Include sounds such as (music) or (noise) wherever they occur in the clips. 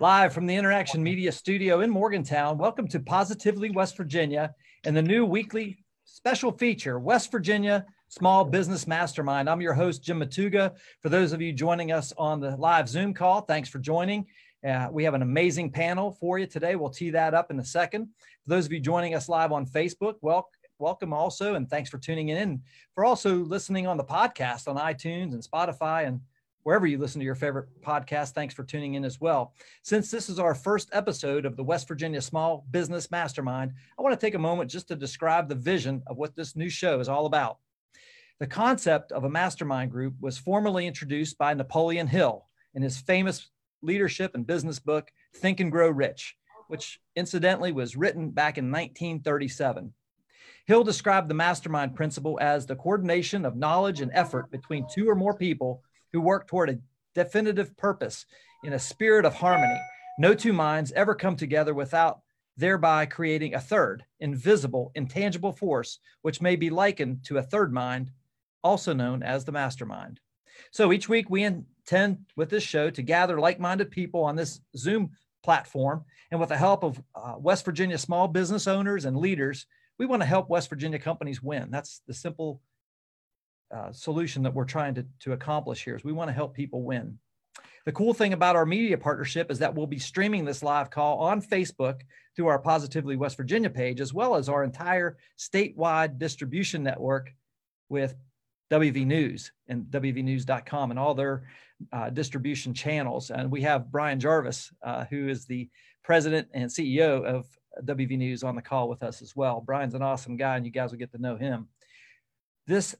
Live from the Interaction Media Studio in Morgantown, welcome to Positively West Virginia and the new weekly special feature, West Virginia Small Business Mastermind. I'm your host, Jim Matuga. For those of you joining us on the live Zoom call, thanks for joining. Uh, we have an amazing panel for you today. We'll tee that up in a second. For those of you joining us live on Facebook, well, welcome also, and thanks for tuning in. For also listening on the podcast on iTunes and Spotify and wherever you listen to your favorite podcast. Thanks for tuning in as well. Since this is our first episode of the West Virginia Small Business Mastermind, I want to take a moment just to describe the vision of what this new show is all about. The concept of a mastermind group was formally introduced by Napoleon Hill in his famous leadership and business book, Think and Grow Rich, which incidentally was written back in 1937. Hill described the mastermind principle as the coordination of knowledge and effort between two or more people who work toward a definitive purpose in a spirit of harmony. No two minds ever come together without thereby creating a third, invisible, intangible force, which may be likened to a third mind, also known as the mastermind. So each week we intend with this show to gather like minded people on this Zoom platform. And with the help of uh, West Virginia small business owners and leaders, we want to help West Virginia companies win. That's the simple uh, solution that we're trying to, to accomplish here is we want to help people win. The cool thing about our media partnership is that we'll be streaming this live call on Facebook through our Positively West Virginia page, as well as our entire statewide distribution network with WV News and WVNews.com and all their uh, distribution channels. And we have Brian Jarvis, uh, who is the president and CEO of WV News, on the call with us as well. Brian's an awesome guy, and you guys will get to know him. This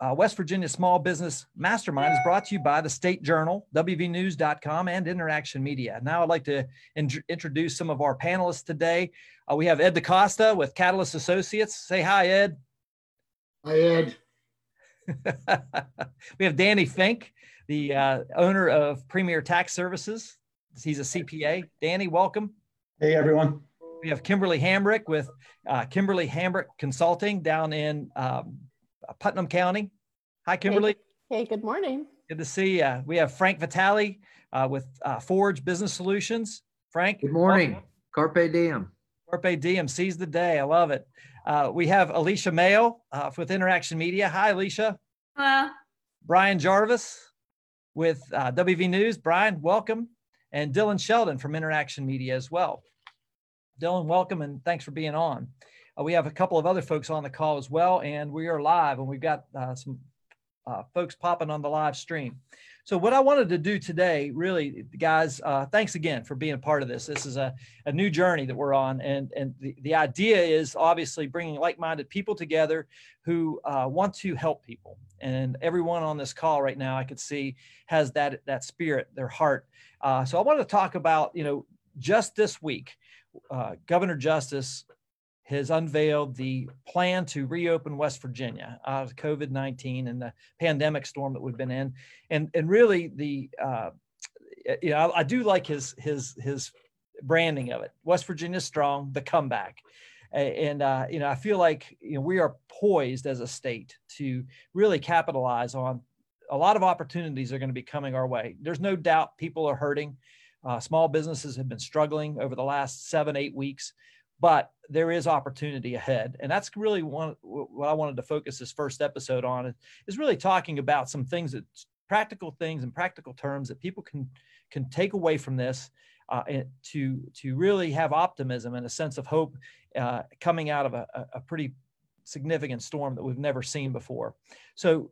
uh, West Virginia Small Business Mastermind is brought to you by the State Journal, WVNews.com, and Interaction Media. Now, I'd like to in- introduce some of our panelists today. Uh, we have Ed DaCosta with Catalyst Associates. Say hi, Ed. Hi, Ed. (laughs) we have Danny Fink, the uh, owner of Premier Tax Services. He's a CPA. Danny, welcome. Hey, everyone. We have Kimberly Hambrick with uh, Kimberly Hambrick Consulting down in um, Putnam County. Hi, Kimberly. Hey, hey, good morning. Good to see you. We have Frank Vitale uh, with uh, Forge Business Solutions. Frank. Good morning. Welcome. Carpe diem. Carpe diem. Seize the day. I love it. Uh, we have Alicia Mayo uh, with Interaction Media. Hi, Alicia. Hello. Brian Jarvis with uh, WV News. Brian, welcome. And Dylan Sheldon from Interaction Media as well. Dylan, welcome and thanks for being on. Uh, we have a couple of other folks on the call as well, and we are live, and we've got uh, some uh, folks popping on the live stream. So what I wanted to do today, really, guys, uh, thanks again for being a part of this. This is a, a new journey that we're on, and and the, the idea is obviously bringing like-minded people together who uh, want to help people. And everyone on this call right now, I could see, has that that spirit, their heart. Uh, so I wanted to talk about, you know, just this week, Governor Justice has unveiled the plan to reopen West Virginia out of COVID 19 and the pandemic storm that we've been in. And, and really, the uh, you know, I, I, do like his his his branding of it. West Virginia strong, the comeback. And uh, you know, I feel like you know we are poised as a state to really capitalize on a lot of opportunities are going to be coming our way. There's no doubt people are hurting. Uh, small businesses have been struggling over the last seven, eight weeks but there is opportunity ahead. And that's really one what i wanted to focus this first episode on is really talking about some things that practical things and practical terms that people can can take away from this uh, to to really have optimism and a sense of hope uh, coming out of a, a pretty significant storm that we've never seen before. So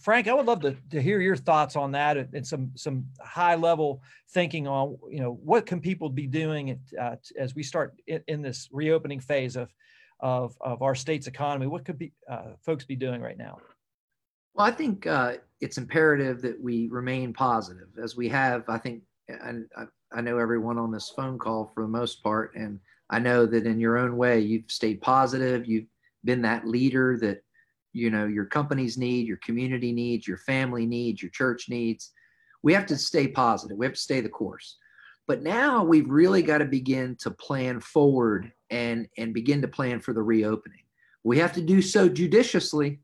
Frank, I would love to, to hear your thoughts on that and some some high level thinking on you know what can people be doing uh, as we start in, in, this reopening phase of, of of our state's economy. What could be uh, folks be doing right now? Well, I think uh, it's imperative that we remain positive, as we have. I think, and I, I know everyone on this phone call for the most part, and I know that in your own way, you've stayed positive. You've been that leader that you know your company's need your community needs your family needs your church needs. We have to stay positive. We have to stay the course. But now we've really got to begin to plan forward and and begin to plan for the reopening. We have to do so judiciously.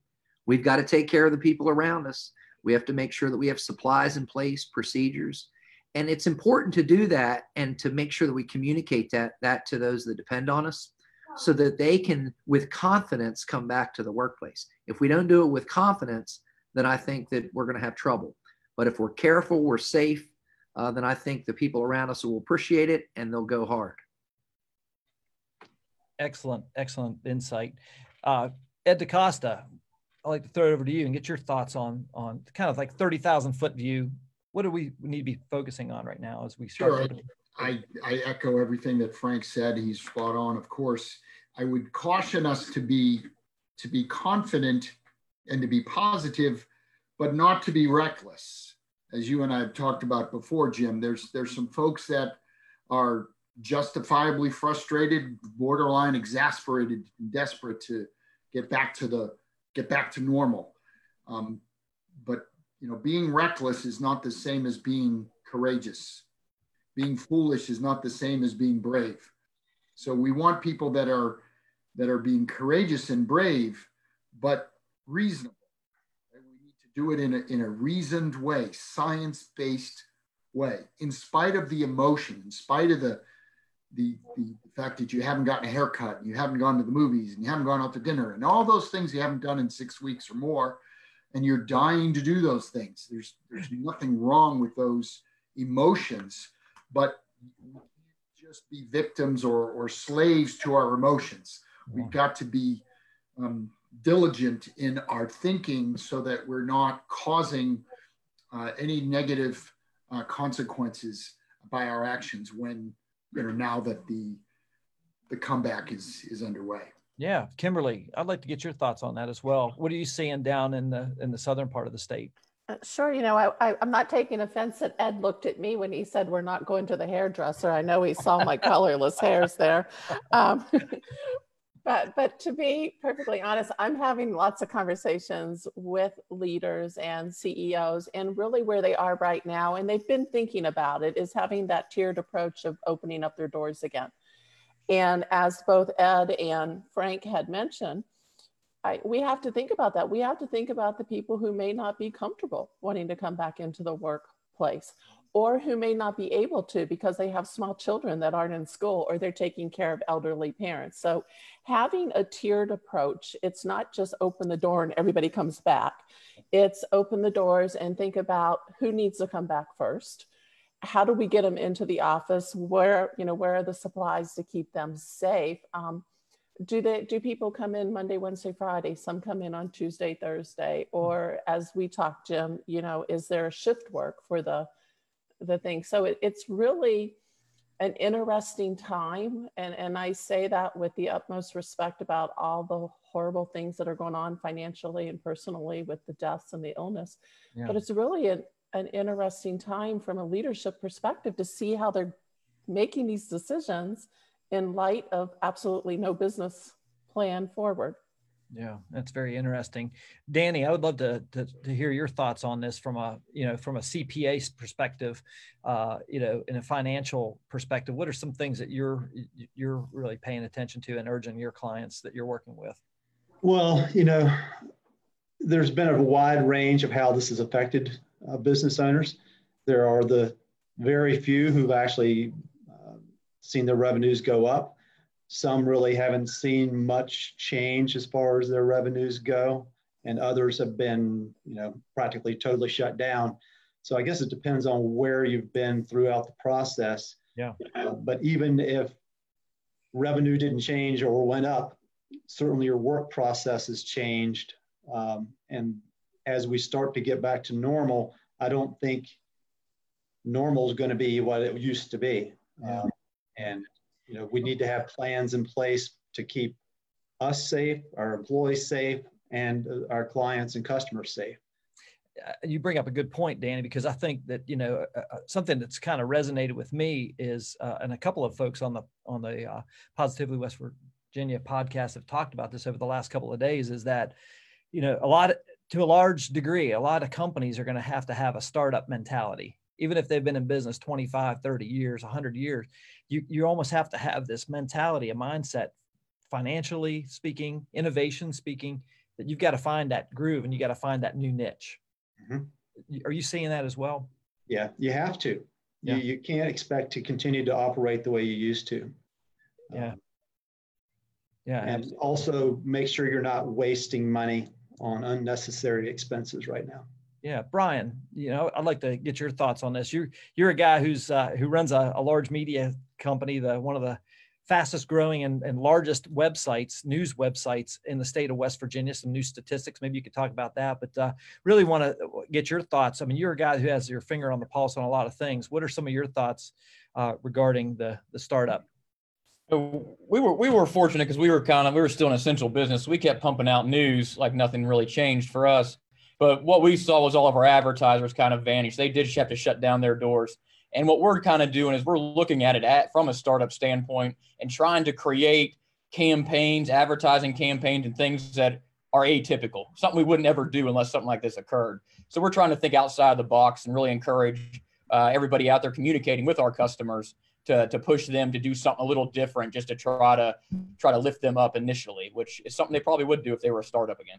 We've got to take care of the people around us. We have to make sure that we have supplies in place procedures. And it's important to do that and to make sure that we communicate that that to those that depend on us so that they can with confidence come back to the workplace if we don't do it with confidence then i think that we're going to have trouble but if we're careful we're safe uh, then i think the people around us will appreciate it and they'll go hard excellent excellent insight uh, ed DaCosta, i'd like to throw it over to you and get your thoughts on on kind of like 30000 foot view what do we need to be focusing on right now as we start? Sure. I, I echo everything that Frank said. He's spot on. Of course, I would caution us to be to be confident and to be positive, but not to be reckless. As you and I have talked about before, Jim, there's there's some folks that are justifiably frustrated, borderline exasperated, desperate to get back to the get back to normal. Um, but you know, being reckless is not the same as being courageous. Being foolish is not the same as being brave. So we want people that are that are being courageous and brave, but reasonable. And we need to do it in a, in a reasoned way, science-based way, in spite of the emotion, in spite of the, the, the fact that you haven't gotten a haircut, and you haven't gone to the movies, and you haven't gone out to dinner, and all those things you haven't done in six weeks or more and you're dying to do those things. There's there's nothing wrong with those emotions, but just be victims or, or slaves to our emotions. We've got to be um, diligent in our thinking so that we're not causing uh, any negative uh, consequences by our actions when you know now that the the comeback is is underway. Yeah, Kimberly, I'd like to get your thoughts on that as well. What are you seeing down in the in the southern part of the state? Uh, sure. You know, I, I, am not taking offense that Ed looked at me when he said we're not going to the hairdresser. I know he saw my (laughs) colorless hairs there. Um, but but to be perfectly honest, I'm having lots of conversations with leaders and CEOs, and really where they are right now, and they've been thinking about it, is having that tiered approach of opening up their doors again. And as both Ed and Frank had mentioned, I, we have to think about that. We have to think about the people who may not be comfortable wanting to come back into the workplace or who may not be able to because they have small children that aren't in school or they're taking care of elderly parents. So having a tiered approach, it's not just open the door and everybody comes back. It's open the doors and think about who needs to come back first how do we get them into the office? Where, you know, where are the supplies to keep them safe? Um, do they do people come in Monday, Wednesday, Friday? Some come in on Tuesday, Thursday, or as we talked, Jim, you know, is there a shift work for the the thing? So it, it's really an interesting time, and and I say that with the utmost respect about all the horrible things that are going on financially and personally with the deaths and the illness. Yeah. But it's really an an interesting time from a leadership perspective to see how they're making these decisions in light of absolutely no business plan forward. Yeah, that's very interesting. Danny, I would love to, to, to, hear your thoughts on this from a, you know, from a CPA perspective, uh, you know, in a financial perspective, what are some things that you're, you're really paying attention to and urging your clients that you're working with? Well, you know, there's been a wide range of how this has affected uh, business owners. There are the very few who've actually uh, seen their revenues go up. Some really haven't seen much change as far as their revenues go, and others have been, you know, practically totally shut down. So I guess it depends on where you've been throughout the process. Yeah. Uh, but even if revenue didn't change or went up, certainly your work process has changed. Um, and as we start to get back to normal, I don't think normal is going to be what it used to be. Yeah. Um, and you know, we need to have plans in place to keep us safe, our employees safe, and uh, our clients and customers safe. Uh, you bring up a good point, Danny, because I think that you know uh, uh something that's kind of resonated with me is, uh, and a couple of folks on the on the uh, Positively West Virginia podcast have talked about this over the last couple of days. Is that you know a lot to a large degree, a lot of companies are going to have to have a startup mentality. Even if they've been in business 25, 30 years, 100 years, you, you almost have to have this mentality, a mindset, financially speaking, innovation speaking, that you've got to find that groove and you got to find that new niche. Mm-hmm. Are you seeing that as well? Yeah, you have to. Yeah. You, you can't expect to continue to operate the way you used to. Yeah. Um, yeah. And absolutely. also make sure you're not wasting money on unnecessary expenses right now. Yeah, Brian, you know, I'd like to get your thoughts on this. You're you're a guy who's uh, who runs a, a large media company, the one of the fastest growing and, and largest websites, news websites in the state of West Virginia. Some new statistics, maybe you could talk about that. But uh, really want to get your thoughts. I mean, you're a guy who has your finger on the pulse on a lot of things. What are some of your thoughts uh, regarding the the startup? So we were we were fortunate because we were kind of we were still an essential business. we kept pumping out news like nothing really changed for us. But what we saw was all of our advertisers kind of vanish. They did have to shut down their doors. And what we're kind of doing is we're looking at it at from a startup standpoint and trying to create campaigns, advertising campaigns, and things that are atypical, something we wouldn't ever do unless something like this occurred. So we're trying to think outside the box and really encourage uh, everybody out there communicating with our customers to, to push them to do something a little different, just to try to try to lift them up initially, which is something they probably would do if they were a startup again.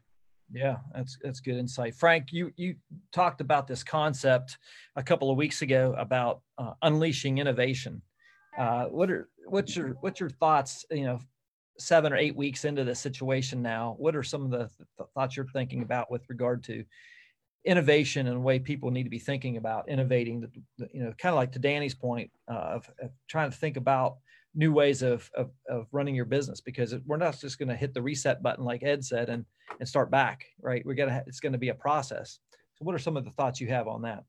Yeah, that's that's good insight, Frank. You you talked about this concept a couple of weeks ago about uh, unleashing innovation. Uh, what are what's your what's your thoughts? You know, seven or eight weeks into this situation now, what are some of the th- thoughts you're thinking about with regard to innovation and the way people need to be thinking about innovating? The, the, you know, kind of like to Danny's point uh, of, of trying to think about new ways of, of, of running your business because we're not just going to hit the reset button like ed said and and start back right? We're gonna it's going to be a process. So what are some of the thoughts you have on that?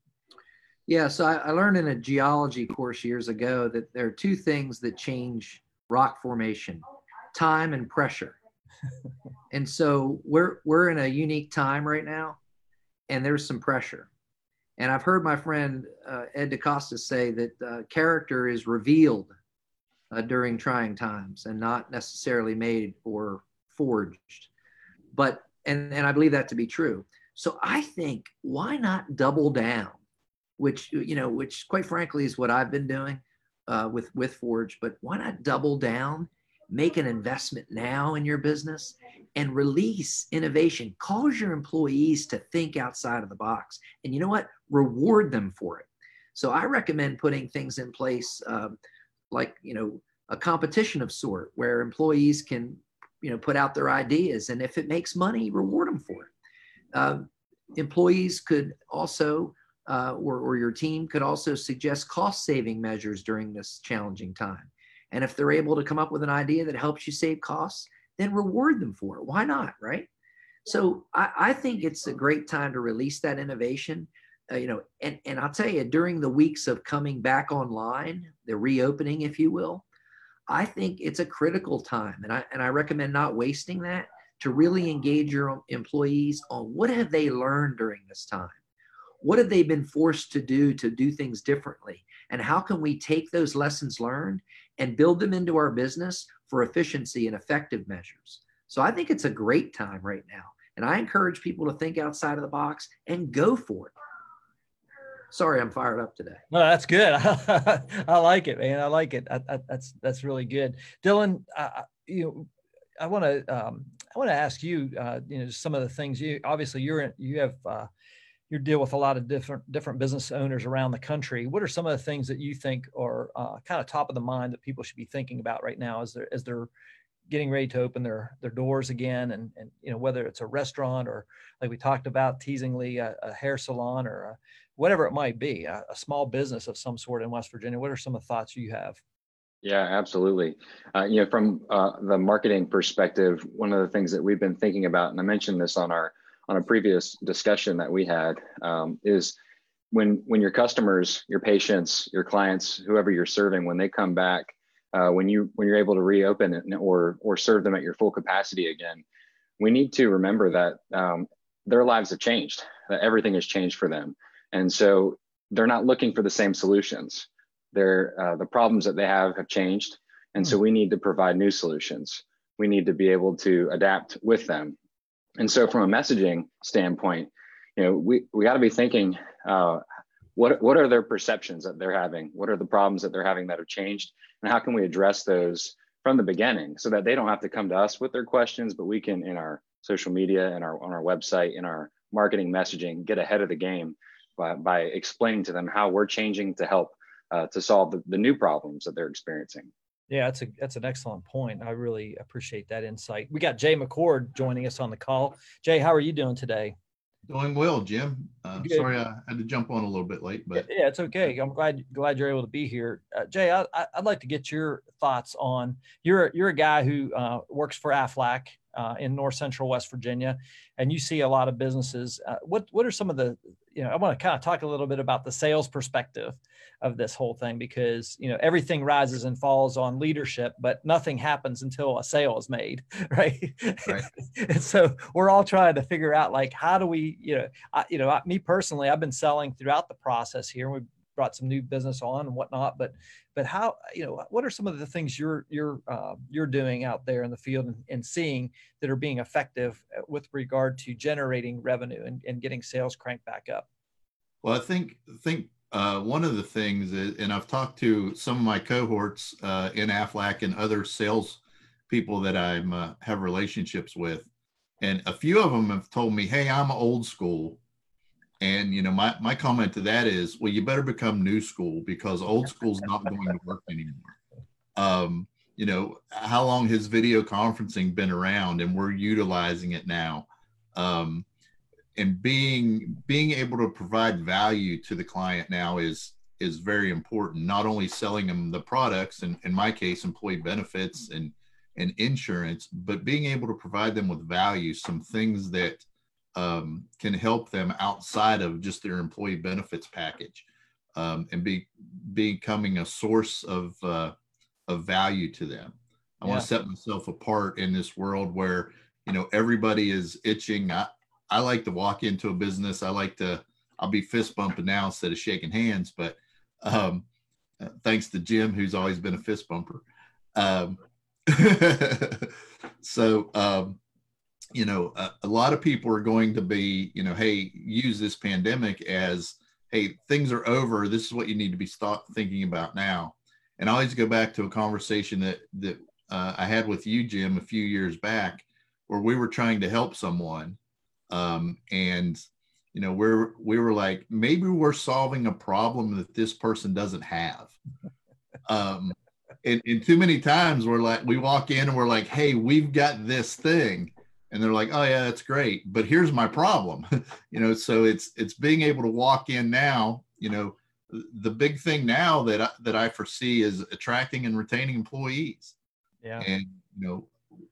Yeah so I, I learned in a geology course years ago that there are two things that change rock formation time and pressure. (laughs) And so we're we're in a unique time right now and there's some pressure. And i've heard my friend uh, ed DaCosta say that uh, character is revealed uh, during trying times and not necessarily made or forged. But, and, and I believe that to be true. So I think why not double down, which, you know, which quite frankly is what I've been doing uh, with, with Forge, but why not double down, make an investment now in your business and release innovation, cause your employees to think outside of the box. And you know what? Reward them for it. So I recommend putting things in place. Um, like you know a competition of sort where employees can you know put out their ideas and if it makes money reward them for it. Uh, employees could also uh, or, or your team could also suggest cost saving measures during this challenging time. And if they're able to come up with an idea that helps you save costs then reward them for it. Why not right? So I, I think it's a great time to release that innovation Uh, you know, and, and I'll tell you, during the weeks of coming back online, the reopening, if you will, I think it's a critical time. And I, and I recommend not wasting that to really engage your employees on what have they learned during this time? What have they been forced to do to do things differently? And how can we take those lessons learned and build them into our business for efficiency and effective measures? So I think it's a great time right now. And I encourage people to think outside of the box and go for it. Sorry, I'm fired up today. No, that's good. (laughs) I like it, man. I like it. I, I, that's that's really good, Dylan. Uh, you know, I want to um, I want to ask you. Uh, you know, some of the things you obviously you're in, you have uh, you deal with a lot of different different business owners around the country. What are some of the things that you think are uh, kind of top of the mind that people should be thinking about right now as they're as they're getting ready to open their their doors again and and you know whether it's a restaurant or like we talked about teasingly a, a hair salon or a, whatever it might be, a, a, small business of some sort in West Virginia. What are some of the thoughts you have? Yeah, absolutely. Uh, you know, from uh, the marketing perspective, one of the things that we've been thinking about, and I mentioned this on our on a previous discussion that we had, um, is when when your customers, your patients, your clients, whoever you're serving, when they come back, uh, when you when you're able to reopen it or or serve them at your full capacity again, we need to remember that um, their lives have changed. That everything has changed for them. And so they're not looking for the same solutions. They're, uh, the problems that they have have changed. And so hmm. we need to provide new solutions. We need to be able to adapt with them. And so from a messaging standpoint, you know, we, we got to be thinking, uh, what, what are their perceptions that they're having? What are the problems that they're having that have changed? And how can we address those from the beginning so that they don't have to come to us with their questions, but we can in our social media and our on our website, in our marketing messaging, get ahead of the game by, by explaining to them how we're changing to help uh, to solve the, the new problems that they're experiencing. Yeah, that's a that's an excellent point. I really appreciate that insight. We got Jay McCord joining us on the call. Jay, how are you doing today? Doing well, Jim. Uh, sorry I had to jump on a little bit late, but yeah, it's okay. I'm glad glad you're able to be here. Uh, Jay, I, would like to get your thoughts on you're you're a guy who uh, works for Aflac uh, in North Central West Virginia, and you see a lot of businesses. Uh, what what are some of the you know I want to kind of talk a little bit about the sales perspective of this whole thing because you know everything rises and falls on leadership, but nothing happens until a sale is made, (laughs) right? right. (laughs) and so we're all trying to figure out like how do we you know I, you know I, me personally I've been selling throughout the process here. We brought some new business on and whatnot, but but how you know what are some of the things you're you're uh, you're doing out there in the field and, and, seeing that are being effective uh, with regard to generating revenue and, and getting sales cranked back up? Well i think think uh, one of the things is, and i've talked to some of my cohorts uh, in aflac and other sales people that i'm uh, have relationships with and a few of them have told me hey i'm old school and you know, my my comment to that is, well, you better become new school because old school's not going to work anymore. Um, you know, how long has video conferencing been around, and we're utilizing it now. Um, and being being able to provide value to the client now is is very important. Not only selling them the products, and in my case, employee benefits and and insurance, but being able to provide them with value, some things that um, can help them outside of just their employee benefits package um, and be becoming a source of uh, of value to them. I yeah. want to set myself apart in this world where you know everybody is itching. I, I like to walk into a business. I like to I'll be fist bumping now instead of shaking hands, but um, thanks to Jim, who's always been a fist bumper. Um, (laughs) so um, you know, a, a, lot of people are going to be, you know, hey, use this pandemic as, hey, things are over. This is what you need to be start thinking about now. And I always go back to a conversation that that uh, I had with you, Jim, a few years back, where we were trying to help someone, um, and you know, we're we were like, maybe we're solving a problem that this person doesn't have. Um, and, and too many times we're like, we walk in and we're like, hey, we've got this thing and they're like oh yeah that's great but here's my problem. (laughs) You know so it's it's being able to walk in now you know the big thing now that I, that I foresee is attracting and retaining employees. Yeah. And you know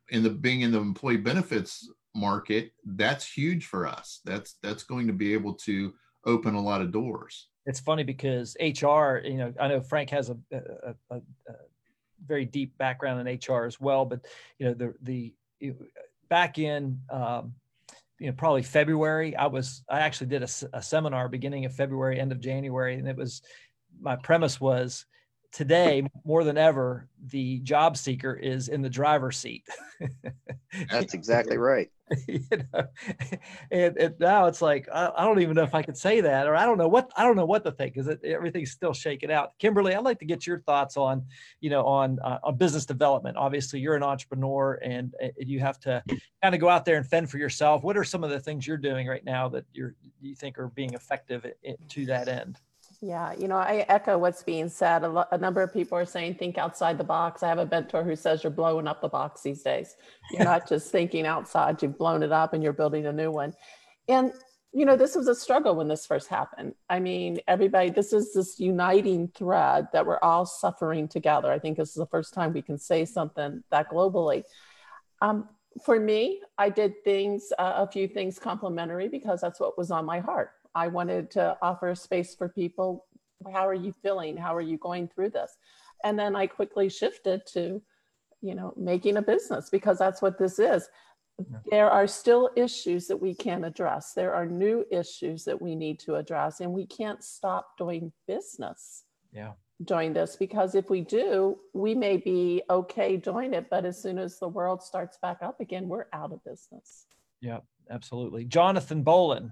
in the being in the employee benefits market that's huge for us. That's that's going to be able to open a lot of doors. It's funny because hr you know i know frank has a, a, a, a very deep background in hr as well but you know the the back in um, you know probably February. I was I actually did a, a, seminar beginning of February, end of January, and it was my premise was today more than ever the job seeker is in the driver's seat. (laughs) That's exactly right. (laughs) you know, and, and, now it's like I, I, don't even know if I could say that, or I don't know what I don't know what to think because everything's still shaking out. Kimberly, I'd like to get your thoughts on, you know, on uh, on business development. Obviously, you're an entrepreneur, and uh, you have to kind of go out there and fend for yourself. What are some of the things you're doing right now that you're you think are being effective to that end? Yeah, you know, I echo what's being said. A, lo- a, number of people are saying, think outside the box. I have a mentor who says you're blowing up the box these days. You're not just thinking outside, you've blown it up and you're building a new one. And, you know, this was a struggle when this first happened. I mean, everybody, this is this uniting thread that we're all suffering together. I think this is the first time we can say something that globally. Um, for me, I did things, uh, a few things complimentary because that's what was on my heart. I wanted to offer a space for people. How are you feeling? How are you going through this? And then I quickly shifted to, you know, making a business because that's what this is. Yeah. There are still issues that we can address. There are new issues that we need to address, and we can't stop doing business. Yeah. Doing this because if we do, we may be okay doing it, but as soon as the world starts back up again, we're out of business. Yeah, absolutely. Jonathan Bolin,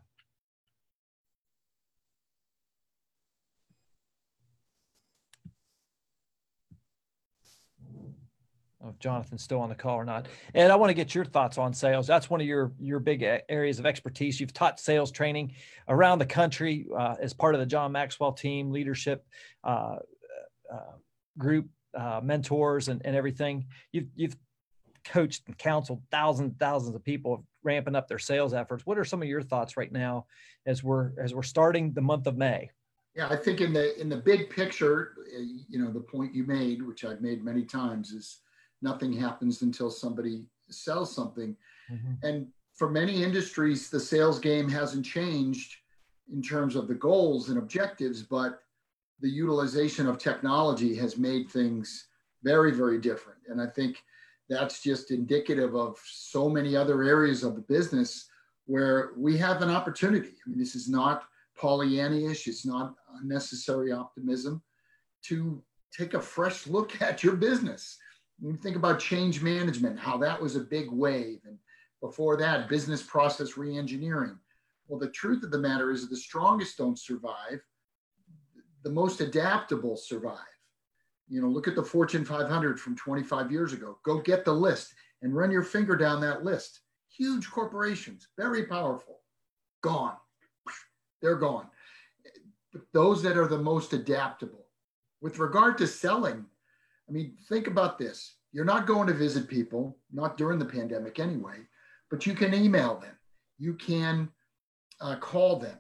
if Jonathan's still on the call or not. Ed, I want to get your thoughts on sales. That's one of your your big areas of expertise. You've taught sales training around the country uh, as part of the John Maxwell team leadership uh, uh, group, uh, mentors, and, and everything. You've you've coached and counseled thousands thousands of people ramping up their sales efforts. What are some of your thoughts right now as we're as we're starting the month of May? Yeah, I think in the in the big picture, you know, the point you made, which I've made many times, is nothing happens until somebody sells something. Mm-hmm. And for many industries, the sales game hasn't changed in terms of the goals and objectives, but the utilization of technology has made things very, very different. And I think that's just indicative of so many other areas of the business where we have an opportunity. I mean, this is not Pollyannish, it's not unnecessary optimism to take a fresh look (laughs) at your business you think about change management, how that was a big wave. And before that, business process reengineering. Well, the truth of the matter is the strongest don't survive, the most adaptable survive. You know, look at the Fortune 500 from 25 years ago. Go get the list and run your finger down that list. Huge corporations, very powerful, gone. They're gone. Those that are the most adaptable. With regard to selling, I mean, think about this. You're not going to visit people, not during the pandemic anyway, but you can email them. You can uh, call them.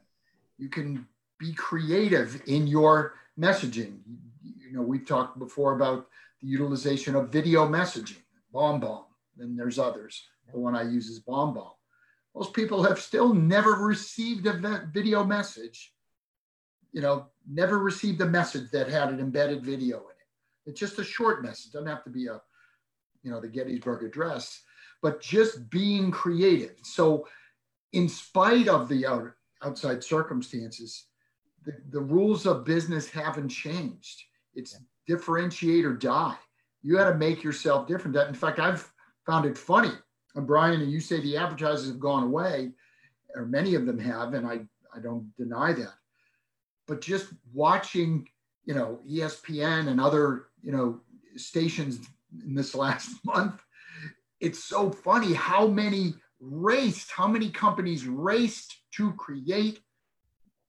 You can be creative in your messaging. You know, we've talked before about the utilization of video messaging, BombBomb, and there's others. The one I use is BombBomb. Most people have still never received a video message, you know, never received a message that had an embedded video in. It's just a short message. It doesn't have to be a, you know, the Gettysburg Address, but just being creative. So, in spite of the out, outside circumstances, the, the rules of business haven't changed. It's yeah. differentiate or die. You got to make yourself different. In fact, I've found it funny. And Brian, and you say the advertisers have gone away, or many of them have, and I, I don't deny that. But just watching, you know, ESPN and other you know stations in this (laughs) last month it's so funny how many raced how many companies raced to create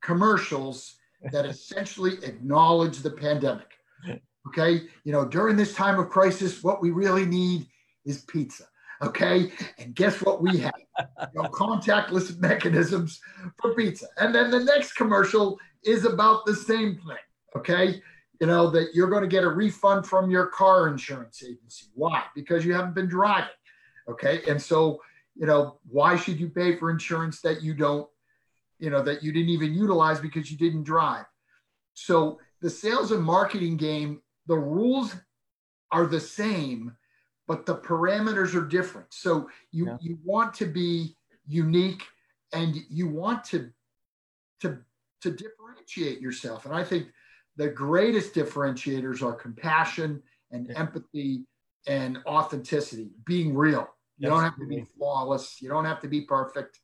commercials that (laughs) essentially acknowledge the pandemic. (laughs) Okay? You know during this time of crisis what we really need is pizza. Okay? And guess what we have? You know, contactless mechanisms for pizza. And then the next commercial is about the same thing. Okay you know, that you're going to get a refund from your car insurance agency. Why? Because you haven't been driving. Okay. And so, you know, why should you pay for insurance that you don't, you know, that you didn't even utilize because you didn't drive? So the sales and marketing game, the rules are the same, but the parameters are different. So you, yeah. you want to be unique and you want to, to, to differentiate yourself. And I think the greatest differentiators are compassion and empathy and authenticity, being real. You don't have to be flawless. You don't have to be perfect.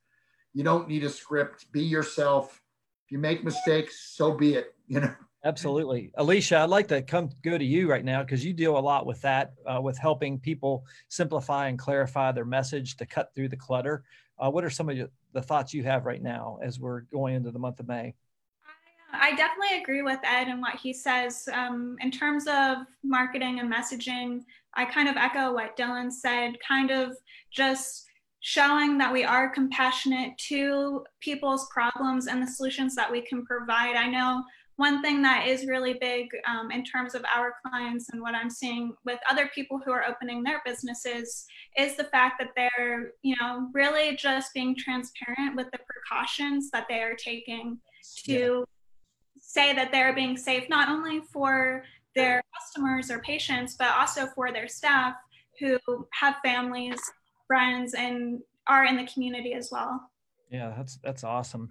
You don't need a script. Be yourself. If you make mistakes, so be it. (laughs) You know. Absolutely, Alicia. I'd like to come go to you right now because you deal a lot with that, uh, with helping people simplify and clarify their message to cut through the clutter. Uh, what are some of the thoughts you have right now as we're going into the month of May? I definitely agree with Ed and what he says. Um, in terms of marketing and messaging, I kind of echo what Dylan said, kind of just showing that we are compassionate to people's problems and the solutions that we can provide. I know one thing that is really big um, in terms of our clients and what I'm seeing with other people who are opening their businesses is the fact that they're, you know, really just being transparent with the precautions that they are taking to say that they're being safe not only for their customers or patients, but also for their staff who have families, friends, and are in the community as well. Yeah, that's that's awesome.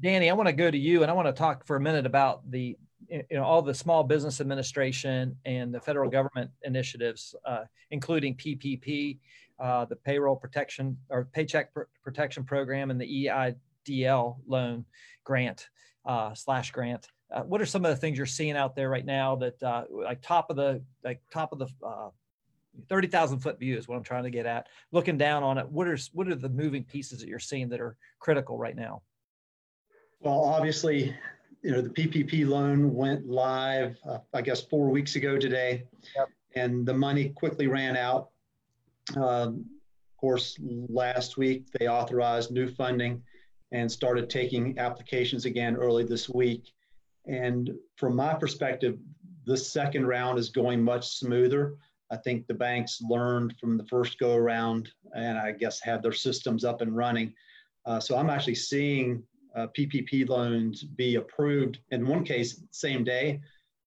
Danny, I want to go to you and I want to talk for a minute about the you know all the small business administration and the federal government initiatives, uh, including PPP, uh, the payroll protection or paycheck pr- protection program, and the EIDL loan grant uh, slash grant uh, what are some of the things you're seeing out there right now that uh, like top of the like top of the uh, 30,000 foot view is what I'm trying to get at. Looking down on it, what are what are the moving pieces that you're seeing that are critical right now? Well, obviously, you know the PPP loan went live, uh, I guess, four weeks ago today, yep. and the money quickly ran out. Um, of course, last week they authorized new funding and started taking applications again early this week. And from my perspective, the second round is going much smoother. I think the banks learned from the first go around and I guess have their systems up and running. Uh, so I'm actually seeing uh, PPP loans be approved in one case same day,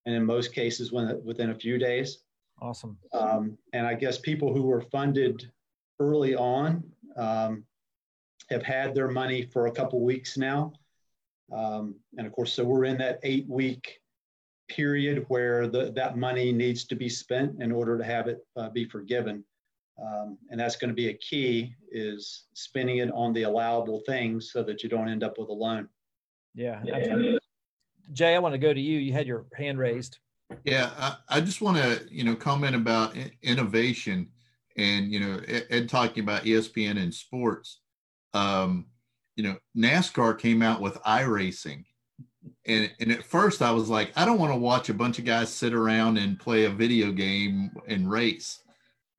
and in most cases when, within a few days. Awesome. Um, and I guess people who were funded early on um, have had their money for a couple weeks now. Um, and of course, so we're in that eight week period where the, that money needs to be spent in order to have it uh, be forgiven. Um, and that's going to be a key is spending it on the allowable things so that you don't end up with a loan. Yeah. yeah. Jay, I want to go to you. You had your hand raised. Yeah, I, I just want to, you know, comment about innovation and, you know, Ed, Ed talking about ESPN and sports. Um, you know, NASCAR came out with iRacing and and at first I was like, I don't want to watch a bunch of guys sit around and play a video game and race.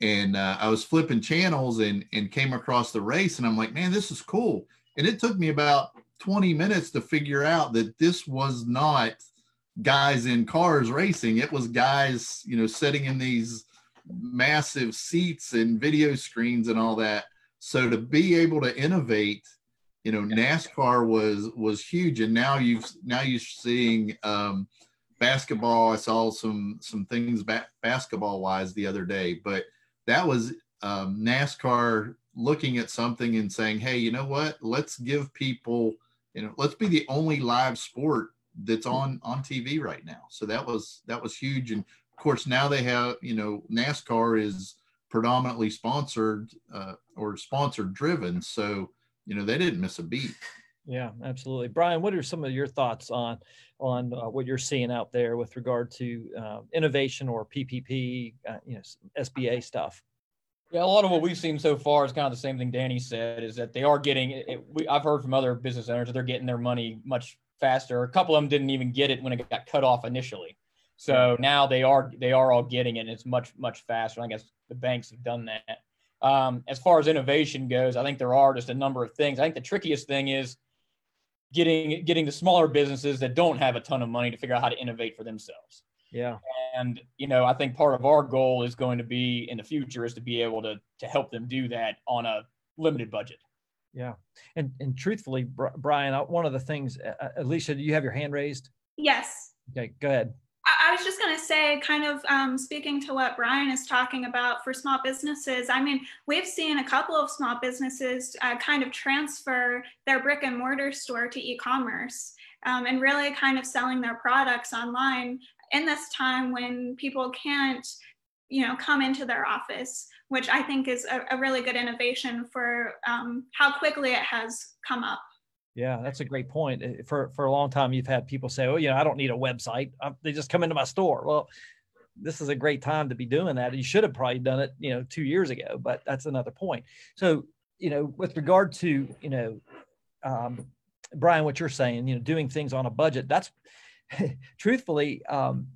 And uh, I was flipping channels and and came across the race, and I'm like, man, this is cool. And it took me about 20 minutes to figure out that this was not guys in cars racing. It was guys, you know, sitting in these massive seats and video screens and all that. So to be able to innovate you know nascar was was huge and now you've now you're seeing um, basketball. I saw some some things ba- basketball wise the other day but that was um, nascar looking at something and saying hey you know what? Let's give people you know let's be the only live sport that's on on tv right now. So that was that was huge and of course now they have you know nascar is predominantly sponsored uh, or sponsored driven so you know they didn't miss a beat. Yeah absolutely. Brian what are some of your thoughts on on uh, what you're seeing out there with regard to uh, innovation or ppp uh, you know sba stuff? Yeah a lot of what we've seen so far is kind of the same thing danny said is that they are getting it, we, i've heard from other business owners that they're getting their money much faster. A couple of them didn't even get it when it got cut off initially. So now they are they are all getting it and it's much much faster. I guess the banks have done that um, as far as innovation goes, I think there are just a number of things. I think the trickiest thing is getting getting the smaller businesses that don't have a ton of money to figure out how to innovate for themselves. Yeah. And you know, I think part of our goal is going to be in the future is to be able to to help them do that on a limited budget. Yeah. And and truthfully, Brian, uh, one of the things, uh, uh, Alicia, do you have your hand raised? Yes. Okay, go ahead. I was just going to say, kind of um, speaking to what Brian is talking about for small businesses. I mean, we've seen a couple of small businesses uh, kind of transfer their brick and mortar store to e commerce um, and really kind of selling their products online in this time when people can't you know come into their office which i think is a, a really good innovation for um, how quickly it has come up yeah, that's a great point. Eh, for for a long time, you've had people say, "Oh, you know, I don't need a website. I'm, they just come into my store." Well, this is a great time to be doing that. You should have probably done it, you know, two years ago. But that's another point. So, you know, with regard to, you know, um, Brian, what you're saying, you know, doing things on a budget. That's (laughs) truthfully, um,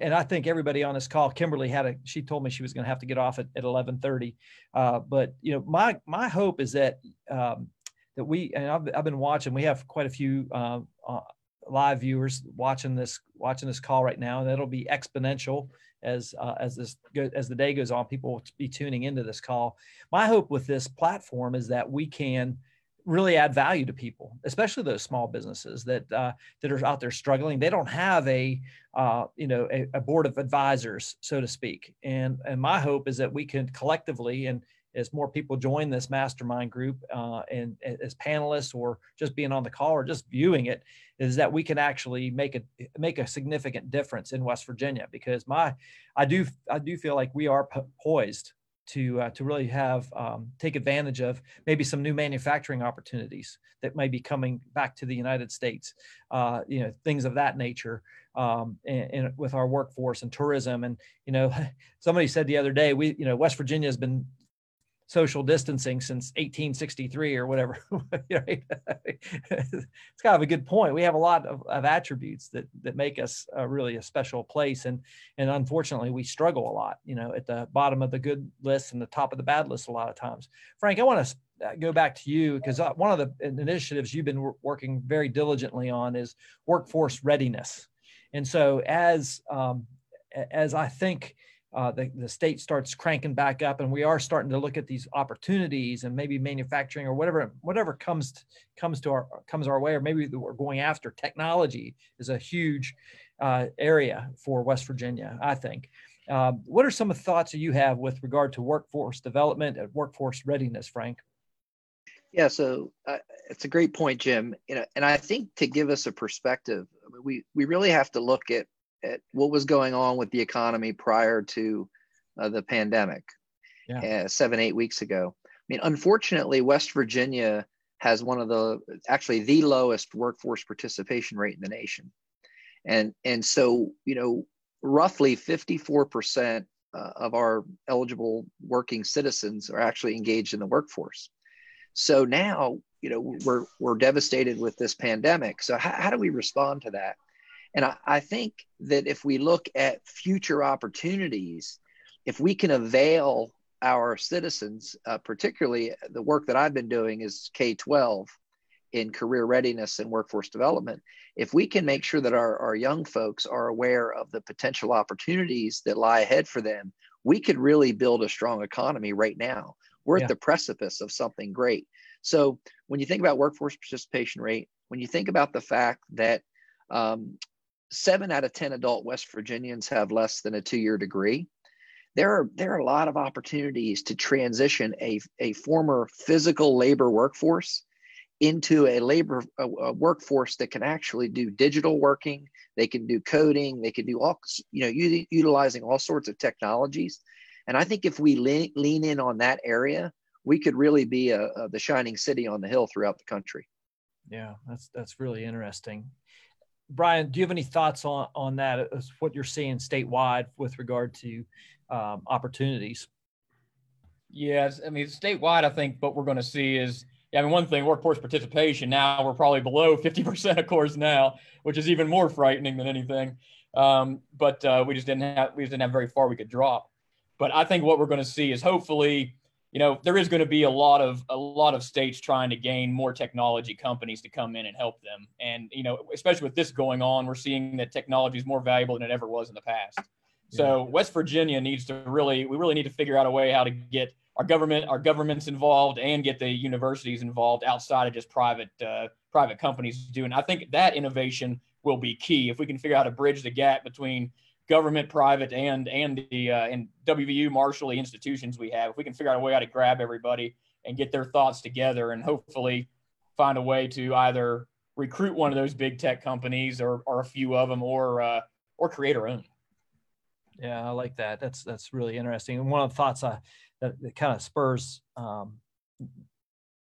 and I think everybody on this call, Kimberly had a. She told me she was going to have to get off at, at 11:30. Uh, but you know, my my hope is that. Um, that we and I've, I've been watching. We have quite a few uh, uh, live viewers watching this watching this call right now, and that'll be exponential as uh, as this go, as the day goes on. People will be tuning into this call. My hope with this platform is that we can really add value to people, especially those small businesses that uh, that are out there struggling. They don't have a uh, you know a, a, board of advisors, so to speak. And and my hope is that we can collectively and as more people join this mastermind group uh, and as panelists or just being on the call or just viewing it is that we can actually make a make a significant difference in West Virginia because my I do I do feel like we are poised to uh, to really have um, take advantage of maybe some new manufacturing opportunities that may be coming back to the United States, uh, you know, things of that nature. um, and, and, with our workforce and tourism. And you know, (laughs) somebody said the other day, we you know West Virginia has been social distancing since 1863 or whatever. (laughs) it's kind of a good point. We have a lot of, of attributes that that make us uh, really a special place, and and unfortunately we struggle a lot. You know, at the bottom of the good list and the top of the bad list a lot of times. Frank, I want to uh, go back to you because uh, one of the initiatives you've been working very diligently on is workforce readiness, and so as um, as I think uh, the, the state starts cranking back up and we are starting to look at these opportunities and maybe manufacturing or whatever whatever comes to, comes to our comes our way or maybe we're going after technology is a huge uh, area for west virginia i think. Uh, what are some of the thoughts that you have with regard to workforce development and workforce readiness frank? Yeah so uh, it's a great point jim you know, and i think to give us a perspective we we really have to look at at what was going on with the economy prior to uh, the pandemic yeah. uh, seven, eight weeks ago. I mean, unfortunately, West Virginia has one of the actually the lowest workforce participation rate in the nation. And, and so, you know, roughly 54% uh, of our eligible working citizens are actually engaged in the workforce. So now, you know, we're, we're devastated with this pandemic. So how, how do we respond to that? And I, I think that if we look at future opportunities, if we can avail our citizens, uh, particularly the work that I've been doing is K 12 in career readiness and workforce development. If we can make sure that our, our young folks are aware of the potential opportunities that lie ahead for them, we could really build a strong economy right now. We're yeah. at the precipice of something great. So when you think about workforce participation rate, when you think about the fact that um, seven out of 10 adult West Virginians have less than a two year degree. There are, there are a lot of opportunities to transition a, a former physical labor workforce into a labor a, a workforce that can actually do digital working they can do coding they can do all you know u- utilizing all sorts of technologies. And i think if we lean, lean in on that area we could really be a, a, the shining city on the hill throughout the country. Yeah that's that's really interesting Brian, do you have any thoughts on, on that, as what you're seeing statewide with regard to um, opportunities? Yes, I mean, statewide, I think what we're going to see is, I mean, one thing, workforce participation. Now we're probably below 50%, of course, now, which is even more frightening than anything. Um, but uh, we just didn't have we just didn't have very far we could drop. But I think what we're going to see is hopefully you know there is going to be a lot of a lot of states trying to gain more technology companies to come in and help them. And you know especially with this going on we're seeing that technology is more valuable than it ever was in the past. So west virginia needs to really we really need to figure out a way how to get our government our governments involved and get the universities involved outside of just private uh, private companies doing i think that innovation will be key if we can figure out how to bridge the gap between government, private, and and the uh, and WVU, Marshall, institutions we have. If we can figure out a way how to grab everybody and get their thoughts together, and hopefully find a way to either recruit one of those big tech companies or or a few of them, or uh, or create our own. Yeah, I like that. That's that's really interesting. And one of the thoughts I that, that kind of spurs um,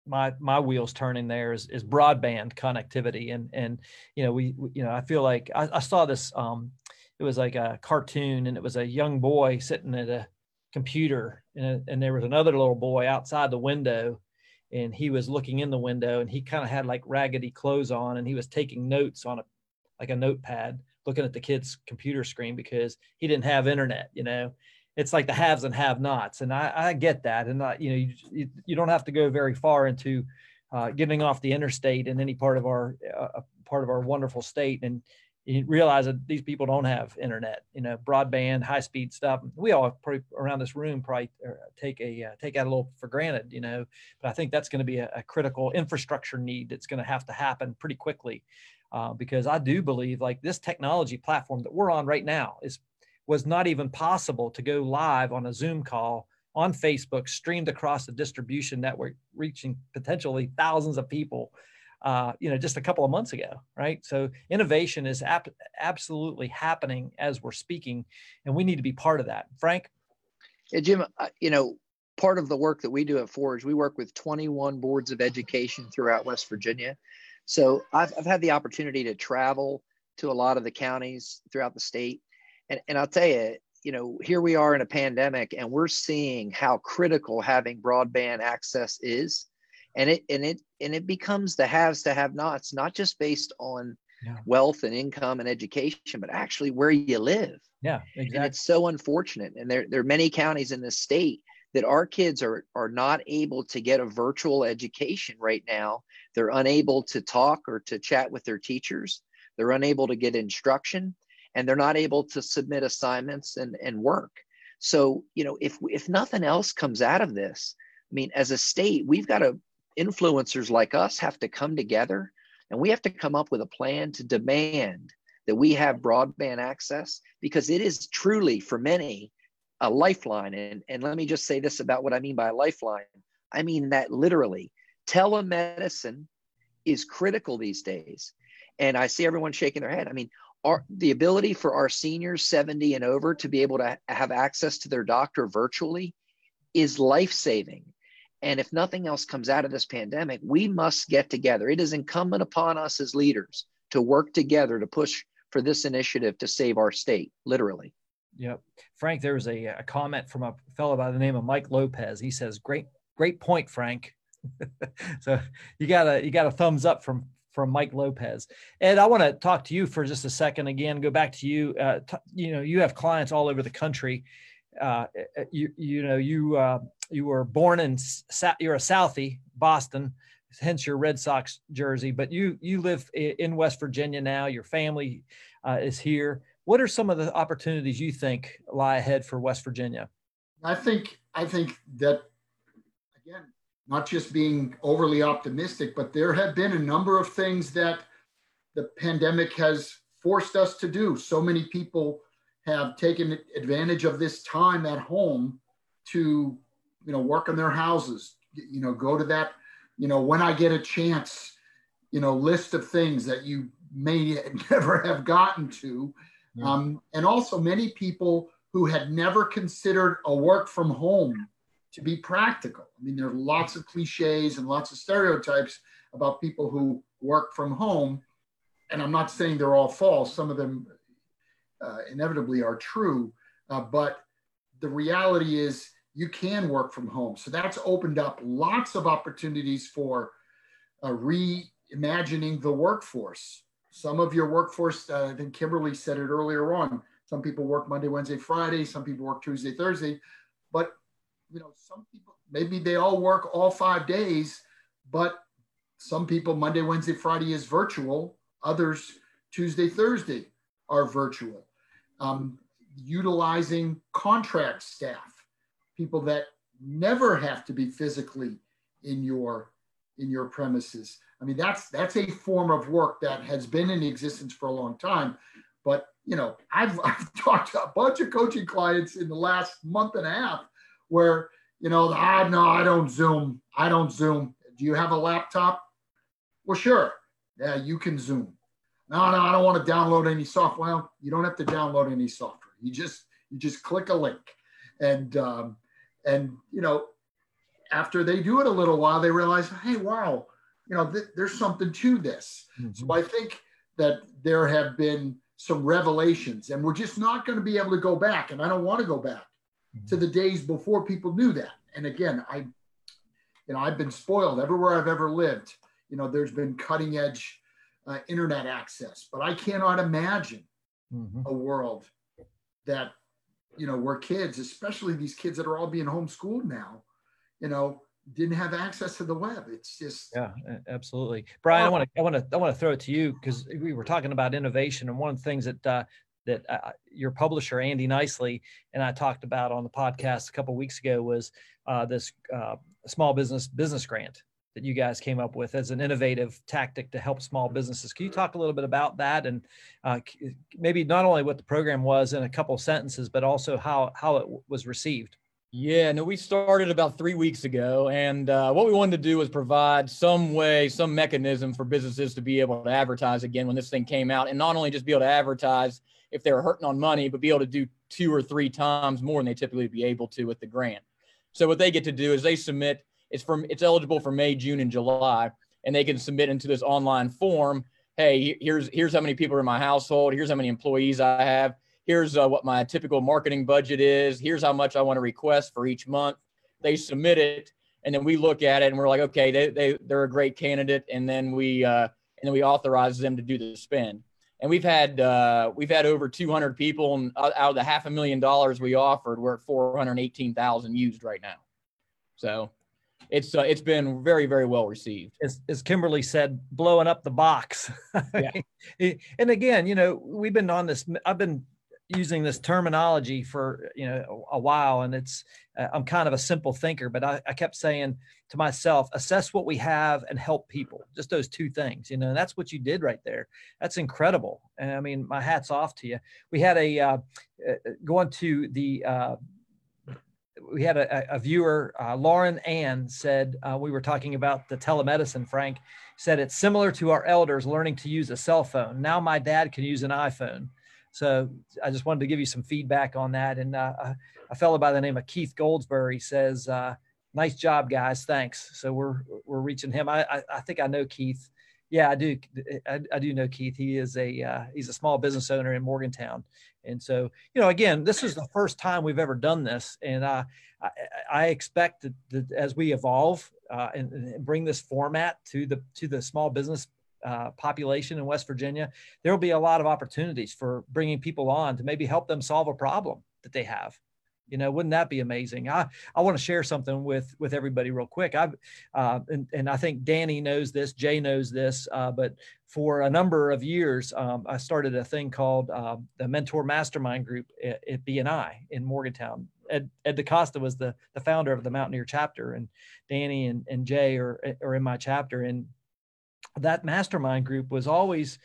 my my wheels turning there is is broadband connectivity and and you know we, we you know I feel like I, I saw this um, it was like a cartoon and it was a young boy sitting at a computer and, and there was another little boy outside the window and he was looking in the window and he kind of had like raggedy clothes on and he was taking notes on a like a notepad looking at the kid's computer screen because he didn't have internet you know? It's like the haves and have nots and i, I get that and I, you know you, you, don't have to go very far into uh, getting off the interstate in any part of our uh, part of our wonderful state and you realize that these people don't have internet, you know, broadband, high speed stuff. We all around this room probably uh, take a uh, take that a little for granted, you know. But I think that's going to be a, a, critical infrastructure need that's going to have to happen pretty quickly, uh, because I do believe like this technology platform that we're on right now is was not even possible to go live on a Zoom call on Facebook, streamed across the distribution network, reaching potentially thousands of people uh, you know, just a couple of months ago, right? So innovation is ap- absolutely happening as we're speaking, and we need to be part of that. Frank? Yeah, Jim, you know, part of the work that we do at Forge, we work with 21 boards of education throughout West Virginia. So I've, I've had the opportunity to travel to a lot of the counties throughout the state. And, and I'll tell you, you know, here we are in a pandemic and we're seeing how critical having broadband access is. And it and it and it becomes the haves to have nots, not just based on yeah. wealth and income and education, but actually where you live. Yeah, exactly. And it's so unfortunate. And there, there are many counties in the state that our kids are are not able to get a virtual education right now. They're unable to talk or to chat with their teachers. They're unable to get instruction and they're not able to submit assignments and, and work. So, you know, if if nothing else comes out of this, I mean, as a state, we've got to influencers like us have to come together and we have to come up with a plan to demand that we have broadband access because it is truly for many a lifeline. And, and let me just say this about what I mean by a lifeline. I mean that literally telemedicine is critical these days. And I see everyone shaking their head. I mean, our, the ability for our seniors 70 and over to be able to have access to their doctor virtually is life saving. And if nothing else comes out of this pandemic, we must get together. It is incumbent upon us as leaders to work together to push for this initiative to save our state, literally. Yep. Frank, there was a, a comment from a fellow by the name of Mike Lopez. He says, Great, great point, Frank. (laughs) so you got a you got a thumbs up from from Mike Lopez. Ed, I want to talk to you for just a second. Again, go back to you. Uh, t- you know, you have clients all over the country. Uh, uh you you know you uh, you were born in you're a Southie, Boston, hence your Red Sox jersey. But you you live in West Virginia now. Your family uh, is here. What are some of the opportunities you think lie ahead for West Virginia? I think I think that again not just being overly optimistic, but there have been a number of things that the pandemic has forced us to do. So many people have taken advantage of this time at home to, you know, work in their houses, you know, go to that, you know, when I get a chance, you know, list of things that you may (laughs) never have gotten to. Yeah. Um, and also many people who had never considered a work from home to be practical. I mean, there are lots of cliches and lots of stereotypes about people who work from home. And I'm not saying they're all false, some of them uh, inevitably are true. Uh, but the reality is, you can work from home. So that's opened up lots of opportunities for uh, reimagining the workforce. Some of your workforce, uh, I think Kimberly said it earlier on, some people work Monday, Wednesday, Friday, some people work Tuesday, Thursday, but you know, some people maybe they all work all five days, but some people Monday, Wednesday, Friday is virtual. Others Tuesday, Thursday are virtual. Um, utilizing contract staff, people that never have to be physically in your in your premises. I mean, that's that's a form of work that has been in existence for a long time. But you know, I've, (laughs) I've talked to a bunch of coaching clients in the last month and a half where you know, ah, no, I don't Zoom. I don't Zoom. Do you have a laptop? Well, sure. Yeah, you can Zoom. No, no, I don't want to download any software. Well, you don't have to download any software. You just you just click a link, and um, and you know, after they do it a little while, they realize, hey, wow, you know, th- there's something to this. Mm-hmm. So I think that there have been some revelations, and we're just not going to be able to go back. And I don't want to go back to the days before people knew that. And again, I, you know, I've been spoiled everywhere I've ever lived. You know, there's been cutting edge uh, internet access, but I cannot imagine mm-hmm. a world that, you know, where kids, especially these kids that are all being homeschooled now, you know, didn't have access to the web. It's just yeah, absolutely. Brian, I want to I want to I want to throw it to you because we were talking about innovation, and one of the things that uh, that uh, your publisher Andy Nicely and I talked about on the podcast a couple weeks ago was uh, this uh, small business business grant that you guys came up with as an innovative tactic to help small businesses. Can you talk a little bit about that and uh, maybe not only what the program was in a couple sentences, but also how how it was received? Yeah, no, we started about three weeks ago, and uh, what we wanted to do was provide some way, some mechanism for businesses to be able to advertise again when this thing came out, and not only just be able to advertise if they were hurting on money, but be able to do two or three times more than they typically be able to with the grant. So what they get to do is they submit. It's from it's eligible for May, June, and July, and they can submit into this online form hey, here's here's how many people are in my household. Here's how many employees I have. Here's uh, what my typical marketing budget is. Here's how much I want to request for each month. They submit it, and then we look at it and we're like, okay, they they they're a great candidate, and then we uh, and then we authorize them to do the spend. And we've had uh, we've had over 200 people, and out of the half a million dollars we offered, we're at 418,000 used right now. So it's uh, it's been very very well received. As, as Kimberly said, blowing up the box. (laughs) Yeah. and again, you know, we've been on this. I've been using this terminology for you know a while, and it's uh, I'm kind of a simple thinker, but I, I kept saying to myself, assess what we have and help people. Just those two things, you know. And that's what you did right there. That's incredible. And I mean, my hats off to you. We had a uh, uh going to the uh, we had a, a viewer, uh, Lauren Ann, said uh, we were talking about the telemedicine. Frank said it's similar to our elders learning to use a cell phone. Now my dad can use an iPhone. So I just wanted to give you some feedback on that. And uh, a fellow by the name of Keith Goldsberry says, uh, "Nice job, guys. Thanks." So we're we're reaching him. I I, I think I know Keith. Yeah, I do. I, I, do know Keith. He is a uh, he's a small business owner in Morgantown, and so you know, again, this is the first time we've ever done this, and uh, I, I expect that, that, as we evolve uh, and, and, bring this format to the to the small business uh, population in West Virginia, there will be a lot of opportunities for bringing people on to maybe help them solve a problem that they have you know wouldn't that be amazing? I i want to share something with with everybody real quick. I've uh, and, and i think danny knows this jay knows this uh, but for a number of years um, i started a thing called uh, the mentor mastermind group at, at bni in morgantown. Ed, ed DaCosta was the the founder of the mountaineer chapter and danny and, and jay are, are in my chapter and that mastermind group was always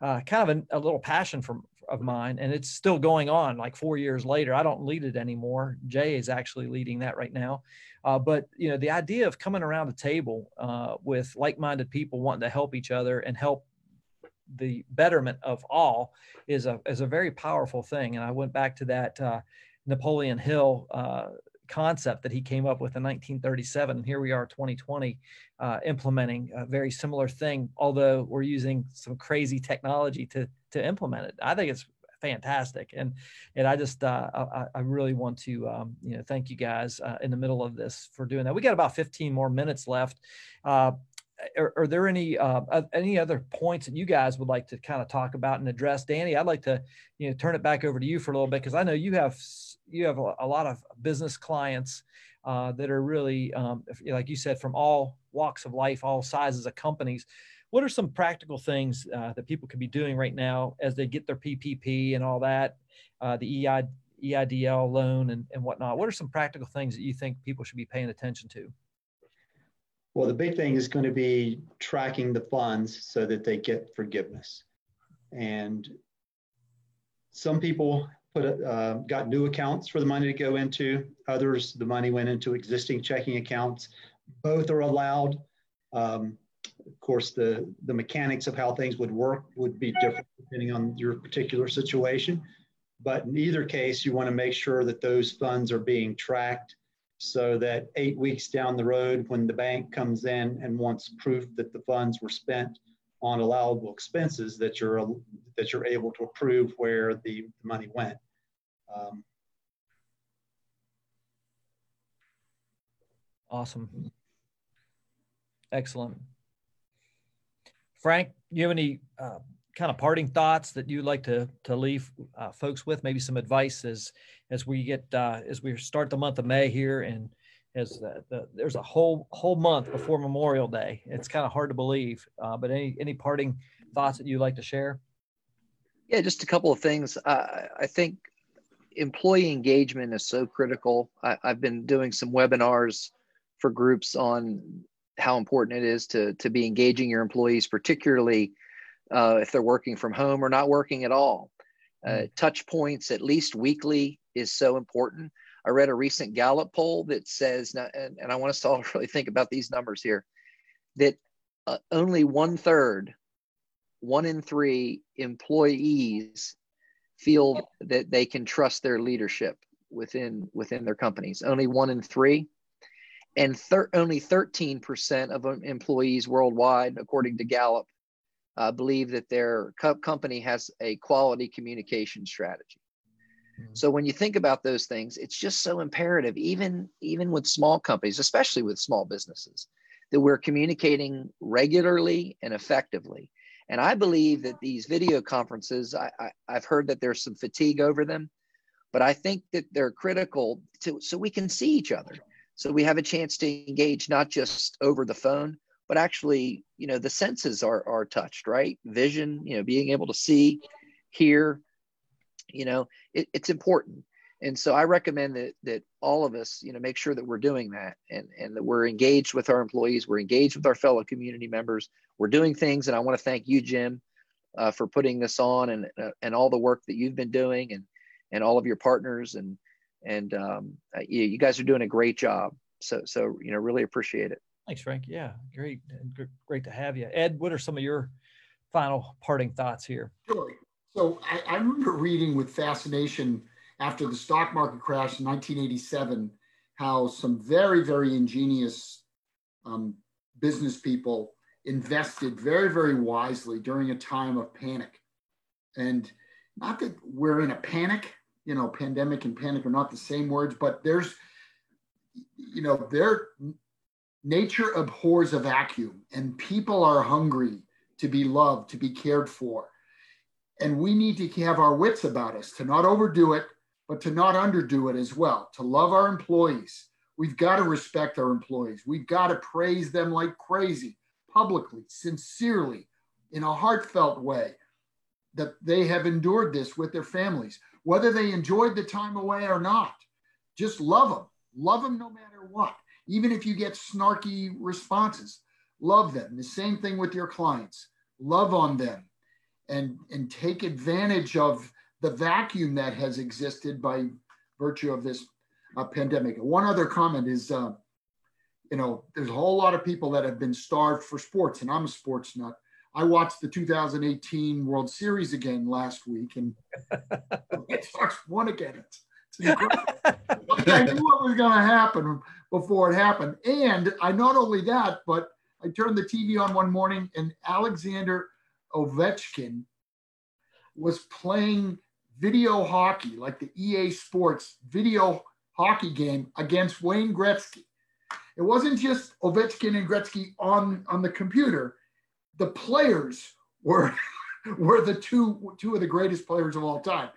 uh, kind of a, a little passion for of mine and it's still going on like four years later i don't lead it anymore. Jay is actually leading that right now. Uh, but you know the idea of coming around the table uh, with like-minded people wanting to help each other and help the betterment of all is a is a very powerful thing and i went back to that uh, napoleon hill uh, concept that he came up with in 1937 and here we are 2020 uh, implementing a very similar thing although we're using some crazy technology to to implement it. I think it's fantastic, and and I just uh, I, I, really want to um, you know thank you guys uh, in the middle of this for doing that. We got about 15 more minutes left. Uh, are, are, there any uh, any other points that you guys would like to kind of talk about and address, Danny? I'd like to you know turn it back over to you for a little bit because I know you have you have a, a lot of business clients uh, that are really um, like you said from all walks of life, all sizes of companies what are some practical things uh, that people could be doing right now as they get their PPP and all that, uh, the EI, EIDL loan and, and whatnot? What are some practical things that you think people should be paying attention to? Well, the big thing is going to be tracking the funds so that they get forgiveness. And some people put uh, got new accounts for the money to go into. Others, the money went into existing checking accounts. Both are allowed. Um, of course, the, the mechanics of how things would work would be different depending on your particular situation. But in either case, you want to make sure that those funds are being tracked so that eight weeks down the road, when the bank comes in and wants proof that the funds were spent on allowable expenses, that you're that you're able to approve where the money went. Um, awesome. Excellent. Frank, you have any uh, kind of parting thoughts that you'd like to to leave uh, folks with? Maybe some advice as as we get uh, as we start the month of May here, and as the, the, there's a whole whole month before Memorial Day. It's kind of hard to believe, uh, but any any parting thoughts that you'd like to share? Yeah, just a couple of things. I think employee engagement is so critical. I, I've been doing some webinars for groups on how important it is to to be engaging your employees, particularly uh, if they're working from home or not working at all. Uh, mm. touch points at least weekly is so important. I read a recent Gallup poll that says, and, and I want us to all (laughs) really think about these numbers here, that uh, only one third, one in three employees feel that they can trust their leadership within within their companies. Only one in three and thir- only 13% of employees worldwide, according to Gallup, uh, believe that their co- company has a quality communication strategy. Mm-hmm. So when you think about those things, it's just so imperative, even even with small companies, especially with small businesses, that we're communicating regularly and effectively. And I believe that these video conferences, I, I, I've heard that there's some fatigue over them, but I think that they're critical to so we can see each other, so we have a chance to engage not just over the phone, but actually, you know, the senses are are touched, right? Vision, you know, being able to see, hear, you know, it, it's important. And so I recommend that that all of us, you know, make sure that we're doing that and and that we're engaged with our employees, we're engaged with our fellow community members, we're doing things. And I want to thank you, Jim, uh, for putting this on and uh, and all the work that you've been doing and and all of your partners and and um, uh, you, you guys are doing a great job. So so you know, really appreciate it. Thanks, Frank. Yeah, great, great to have you. Ed, what are some of your final parting thoughts here? Sure. So I, I remember reading with fascination after the stock market crash in 1987 how some very, very ingenious um, business people invested very, very wisely during a time of panic. And not that we're in a panic, you know, pandemic and panic are not the same words, but there's, you know, their nature abhors a vacuum and people are hungry to be loved, to be cared for. And we need to have our wits about us to not overdo it, but to not underdo it as well, to love our employees. We've got to respect our employees. We've got to praise them like crazy, publicly, sincerely, in a heartfelt way, that they have endured this with their families, whether they enjoyed the time away or not. Just love them. Love them no matter what. Even if you get snarky responses, love them. The same thing with your clients. Love on them and, and take advantage of the vacuum that has existed by virtue of this uh, pandemic. One other comment is, uh, you know, there's a whole lot of people that have been starved for sports, and I'm a sports nut. I watched the 2018 World Series again last week, and (laughs) Red Sox won again. I knew what was going to happen before it happened, and I not only that, but I turned the TV on one morning, and Alexander Ovechkin was playing video hockey, like the EA Sports video hockey game against Wayne Gretzky. It wasn't just Ovechkin and Gretzky on, on the computer. The players were, (laughs) were the two, two of the greatest players of all time.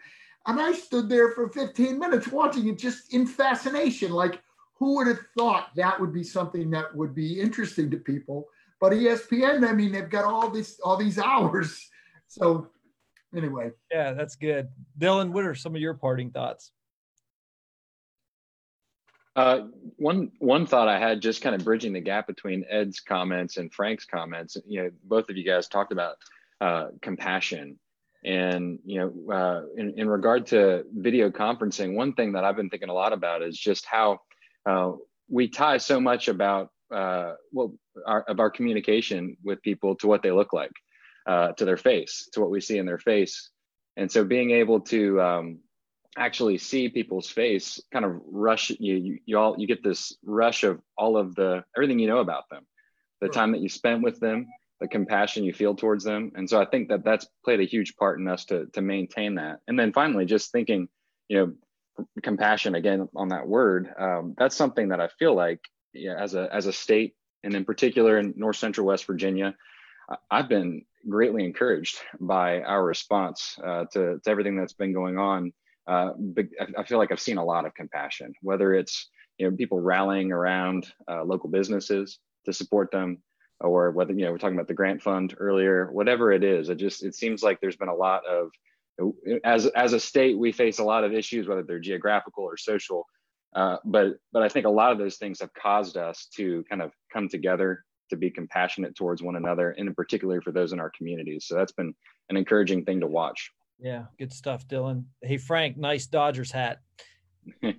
And I stood there for 15 minutes watching it just in fascination. Like, who would have thought that would be something that would be interesting to people? But ESPN, I mean, they've got all this, all these (laughs) hours. So anyway. Yeah, that's good. Dylan, what are some of your parting thoughts? Uh, one one thought I had, just kind of bridging the gap between Ed's comments and Frank's comments. You know, both of you guys talked about uh, compassion, and you know, uh, in in regard to video conferencing, one thing that I've been thinking a lot about is just how uh, we tie so much about uh, well our, of our communication with people to what they look like to their face, to what we see in their face. And so being able to um, actually see people's face kind of rush you, you, you all, you get this rush of all of the, everything you know about them, the time that you spent with them, the compassion you feel towards them. And so I think that that's played a huge part in us to, to maintain that. And then finally, just thinking, you know, compassion again on that word, um, that's something that I feel like yeah, as a, as a state, and in particular in North Central West Virginia, I've been greatly encouraged by our response uh, to, to everything that's been going on. Uh, I feel like I've seen a lot of compassion, whether it's you know people rallying around uh, local businesses to support them, or whether you know we're talking about the grant fund earlier, whatever it is. It just it seems like there's been a lot of as as a state we face a lot of issues, whether they're geographical or social. Uh, but but I think a lot of those things have caused us to kind of come together to be compassionate towards one another and in particular for those in our communities so that's been an encouraging thing to watch yeah good stuff dylan. Hey frank nice dodgers hat. (laughs)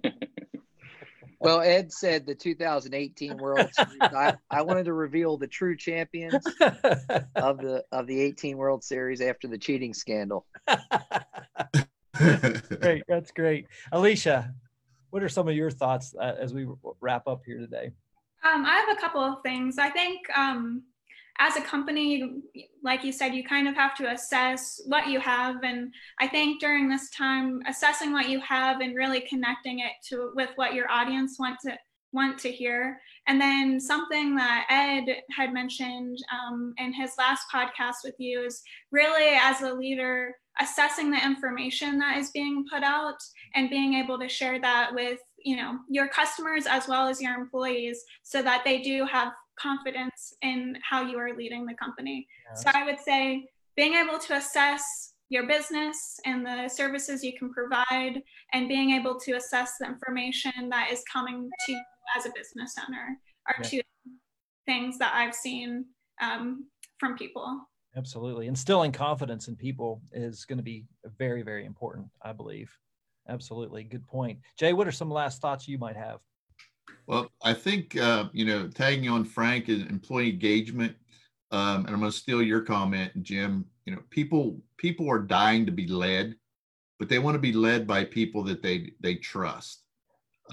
Well ed said the 2018 world series. I, I wanted to reveal the true champions of the of the 18 world series after the cheating scandal. (laughs) Great that's great. Alicia what are some of your thoughts uh, as we wrap up here today? Um, I have a couple of things. I think um, as a company, like you said, you kind of have to assess what you have. And I think during this time, assessing what you have and really connecting it to with what your audience want to want to hear. And then something that Ed had mentioned um, in his last podcast with you is really as a leader, assessing the information that is being put out and being able to share that with you know your customers as well as your employees so that they do have confidence in how you are leading the company. Yes. So I would say being able to assess your business and the services you can provide and being able to assess the information that is coming to you as a business owner are yeah. two things that I've seen um, from people. Absolutely. Instilling confidence in people is going to be very, very important, I believe. Absolutely. Good point. Jay, what are some last thoughts you might have? Well, I think, uh, you know, tagging on Frank is employee engagement. Um, and I'm going to steal your comment, Jim. You know, people people are dying to be led, but they want to be led by people that they they trust.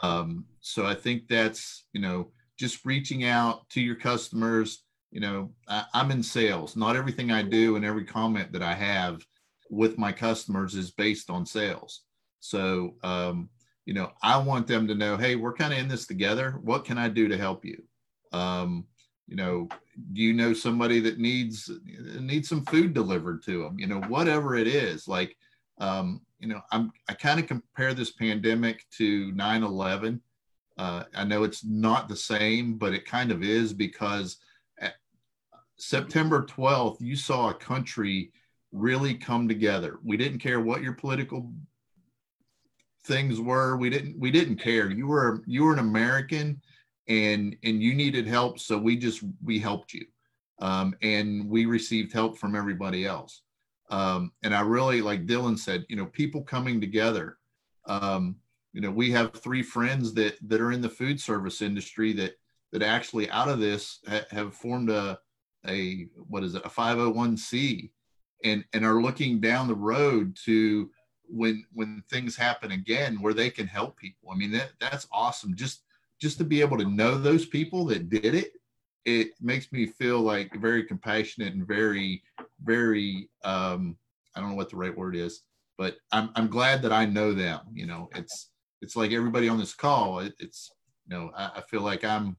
Um, so I think that's you know just reaching out to your customers. You know, I, I'm in sales. Not everything I do and every comment that I have with my customers is based on sales. So um, you know, I want them to know, hey, we're kind of in this together. What can I do to help you? Um, you know, do you know somebody that needs needs some food delivered to them? You know, whatever it is. Like, um, you know, I'm I kind of compare this pandemic to 9/11. Uh, I know it's not the same, but it kind of is because September 12th, you saw a country really come together. We didn't care what your political things were we didn't we didn't care. You were you were an american and and you needed help so we just we helped you. Um, and we received help from everybody else. Um, and i really like dylan said you know people coming together. Um, you know we have three friends that that are in the food service industry that that actually out of this ha- have formed a a what is it a 501c and and are looking down the road to when when things happen again where they can help people. I mean that that's awesome. Just just to be able to know those people that did it it makes me feel like very compassionate and very very um i don't know what the right word is but i'm i'm glad that i know them you know. It's it's like everybody on this call it, it's you know I, I, feel like i'm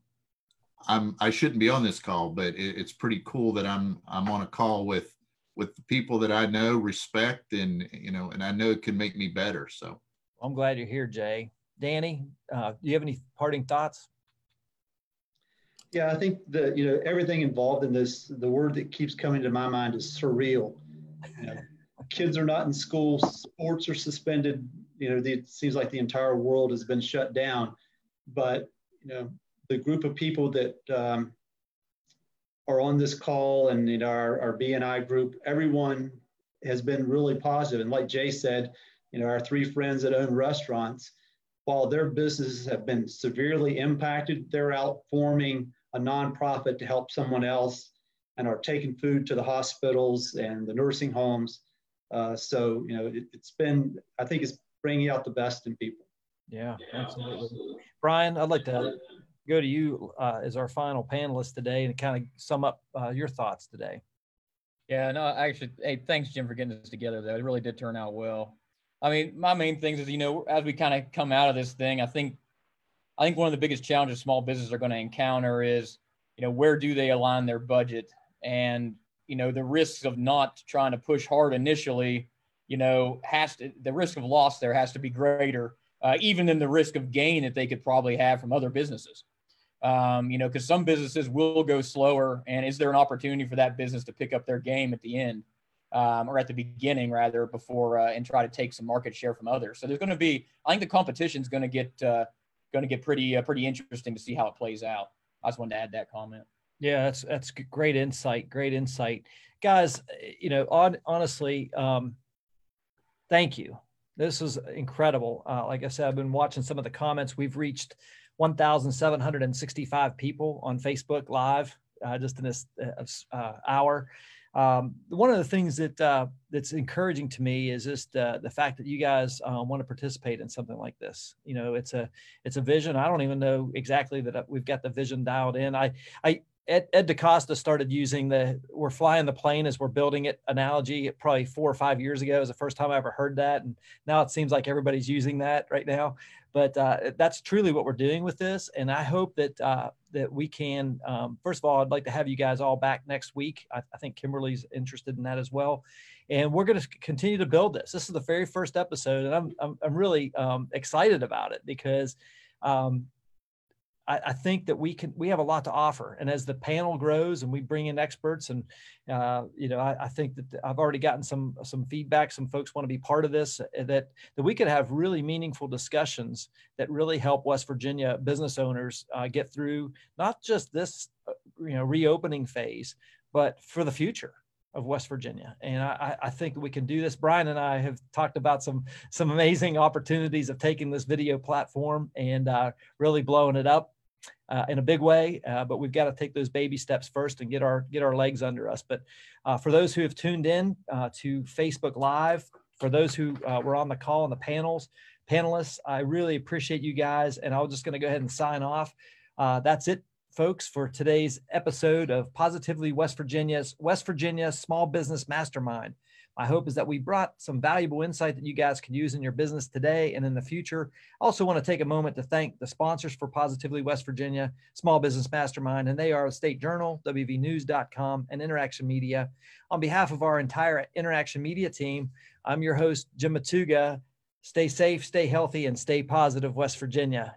i'm i shouldn't be on this call but it, it's pretty cool that i'm i'm on a call with with the people that I know, respect, and you know, and I know it can make me better. So I'm glad you're here, Jay. Danny, uh, do you have any parting thoughts? Yeah, I think that you know everything involved in this. The word that keeps coming to my mind is surreal. You know, kids are not in school, sports are suspended. You know, the, it seems like the entire world has been shut down. But you know, the group of people that um, are on this call and in our, our BNI group, everyone has been really positive. And like Jay said, you know, our three friends that own restaurants, while their businesses have been severely impacted, they're out forming a nonprofit to help someone else and are taking food to the hospitals and the nursing homes. Uh, so, you know, it, has been, I think it's bringing out the best in people. Yeah, absolutely. Brian, I'd like to go to you uh, as our final panelist today and kind of sum up uh, your thoughts today. Yeah, no, actually, hey, thanks, Jim, for getting this together. Though it really did turn out well. I mean, my main things is you know as we kind of come out of this thing, I think, I think one of the biggest challenges small businesses are going to encounter is you know where do they align their budget and you know the risks of not trying to push hard initially you know has to the risk of loss there has to be greater uh, even than the risk of gain that they could probably have from other businesses um, you know, because some businesses will go slower. And is there an opportunity for that business to pick up their game at the end um, or at the beginning, rather, before uh, and try to take some market share from others? So there's going to be, I think the competition is going to get uh, going to get pretty uh, pretty interesting to see how it plays out. I just wanted to add that comment. Yeah, that's that's great insight. Great insight, guys. You know, on, honestly, um, thank you. This was incredible. Uh, like I said, I've been watching some of the comments. We've reached 1,765 people on Facebook Live uh, just in this uh, uh, hour. Um, one of the things that uh, that's encouraging to me is just the fact that you guys uh, want to participate in something like this. You know, it's a it's a vision. I don't even know exactly that uh, we've got the vision dialed in. I I Ed, Ed DaCosta started using the "we're flying the plane as we're building it" analogy probably four or five years ago. It was the first time I ever heard that, and now it seems like everybody's using that right now. But uh, that's truly what we're doing with this, and I hope that uh, that we can. Um, first of all, I'd like to have you guys all back next week. I, I think Kimberly's interested in that as well, and we're going to continue to build this. This is the very first episode, and I'm I'm, I'm really um, excited about it because um, I, I, think that we can we have a lot to offer and as the panel grows and we bring in experts and uh, you know I, I, think that i've already gotten some some feedback some folks want to be part of this uh, that that we could have really meaningful discussions that really help west virginia business owners uh, get through not just this uh, you know reopening phase but for the future of West Virginia. And I, I, think we can do this. Brian and I have talked about some some amazing opportunities of taking this video platform and uh, really blowing it up uh, in a big way, uh, but we've got to take those baby steps first and get our get our legs under us. But uh, for those who have tuned in uh, to Facebook Live, for those who uh, were on the call and the panels, panelists, I really appreciate you guys. And I'm just going to go ahead and sign off. Uh, that's it, folks, for today's episode of Positively West Virginia's West Virginia Small Business Mastermind. My hope is that we brought some valuable insight that you guys can use in your business today and in the future. I also want to take a moment to thank the sponsors for Positively West Virginia Small Business Mastermind, and they are State Journal, WVNews.com, and Interaction Media. On behalf of our entire Interaction Media team, I'm your host, Jim Matuga. Stay safe, stay healthy, and stay positive, West Virginia.